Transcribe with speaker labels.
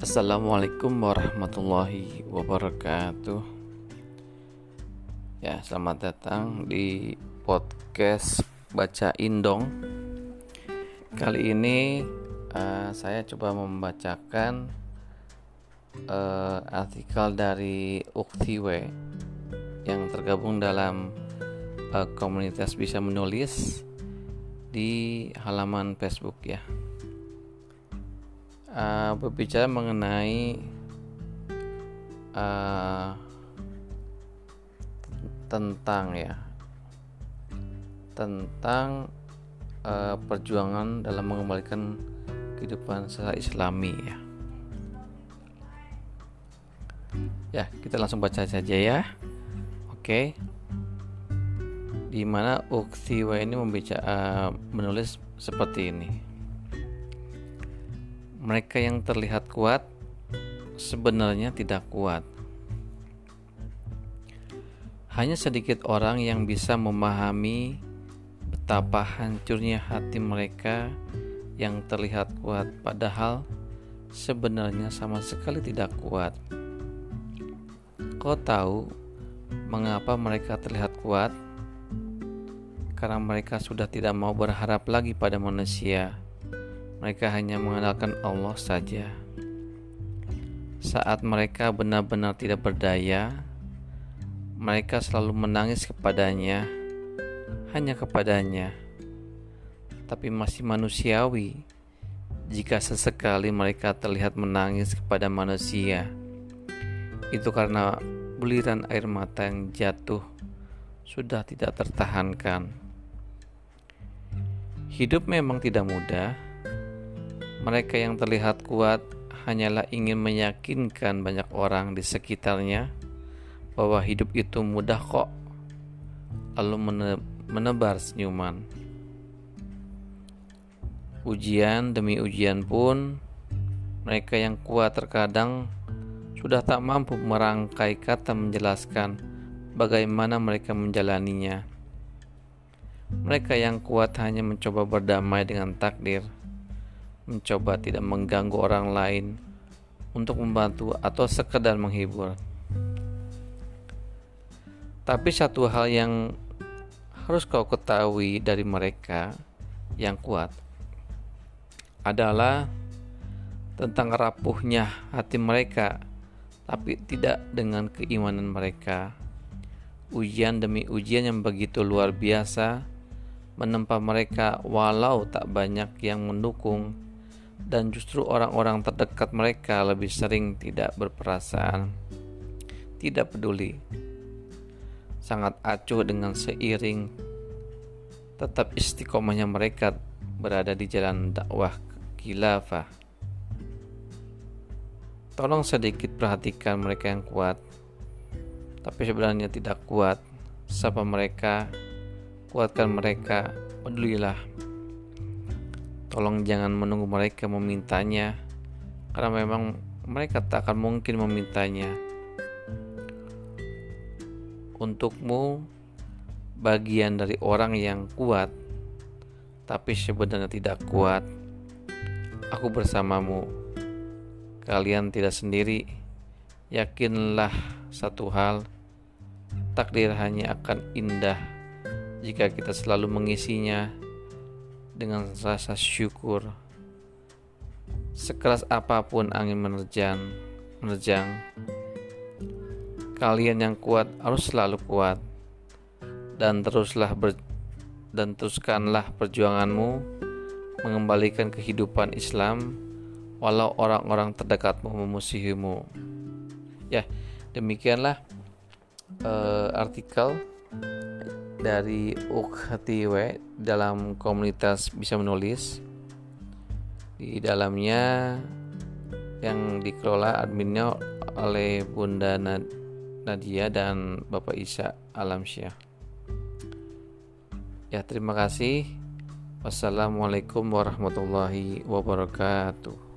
Speaker 1: Assalamualaikum warahmatullahi wabarakatuh. Ya, selamat datang di podcast Baca Indong. Kali ini uh, saya coba membacakan uh, artikel dari Uktiwe yang tergabung dalam uh, komunitas bisa menulis di halaman Facebook ya uh, berbicara mengenai uh, tentang ya tentang uh, perjuangan dalam mengembalikan kehidupan secara Islami ya. Ya, kita langsung baca saja ya. Oke. Di mana ini membicara uh, menulis seperti ini. Mereka yang terlihat kuat sebenarnya tidak kuat. Hanya sedikit orang yang bisa memahami betapa hancurnya hati mereka yang terlihat kuat, padahal sebenarnya sama sekali tidak kuat. Kau tahu mengapa mereka terlihat kuat? Karena mereka sudah tidak mau berharap lagi pada manusia mereka hanya mengandalkan Allah saja. Saat mereka benar-benar tidak berdaya, mereka selalu menangis kepadanya, hanya kepadanya. Tapi masih manusiawi jika sesekali mereka terlihat menangis kepada manusia. Itu karena buliran air mata yang jatuh sudah tidak tertahankan. Hidup memang tidak mudah mereka yang terlihat kuat hanyalah ingin meyakinkan banyak orang di sekitarnya bahwa hidup itu mudah kok, lalu menebar senyuman. Ujian demi ujian pun, mereka yang kuat terkadang sudah tak mampu merangkai kata menjelaskan bagaimana mereka menjalaninya. Mereka yang kuat hanya mencoba berdamai dengan takdir mencoba tidak mengganggu orang lain untuk membantu atau sekedar menghibur. Tapi satu hal yang harus kau ketahui dari mereka yang kuat adalah tentang rapuhnya hati mereka, tapi tidak dengan keimanan mereka. Ujian demi ujian yang begitu luar biasa menempa mereka, walau tak banyak yang mendukung dan justru orang-orang terdekat mereka lebih sering tidak berperasaan, tidak peduli, sangat acuh dengan seiring tetap istiqomahnya mereka berada di jalan dakwah khilafah. Tolong sedikit perhatikan mereka yang kuat, tapi sebenarnya tidak kuat. Sapa mereka, kuatkan mereka, pedulilah Tolong jangan menunggu mereka memintanya, karena memang mereka tak akan mungkin memintanya. Untukmu, bagian dari orang yang kuat, tapi sebenarnya tidak kuat. Aku bersamamu. Kalian tidak sendiri. Yakinlah satu hal, takdir hanya akan indah jika kita selalu mengisinya dengan rasa syukur. Sekeras apa pun angin menerjang, menerjang, kalian yang kuat harus selalu kuat dan teruslah ber, dan teruskanlah perjuanganmu mengembalikan kehidupan Islam walau orang-orang terdekatmu memusuhimu. Ya, demikianlah uh, artikel dari UKTW dalam komunitas bisa menulis di dalamnya yang dikelola adminnya oleh Bunda Nadia dan Bapak Isa Alamsyah. Ya terima kasih. Wassalamualaikum warahmatullahi wabarakatuh.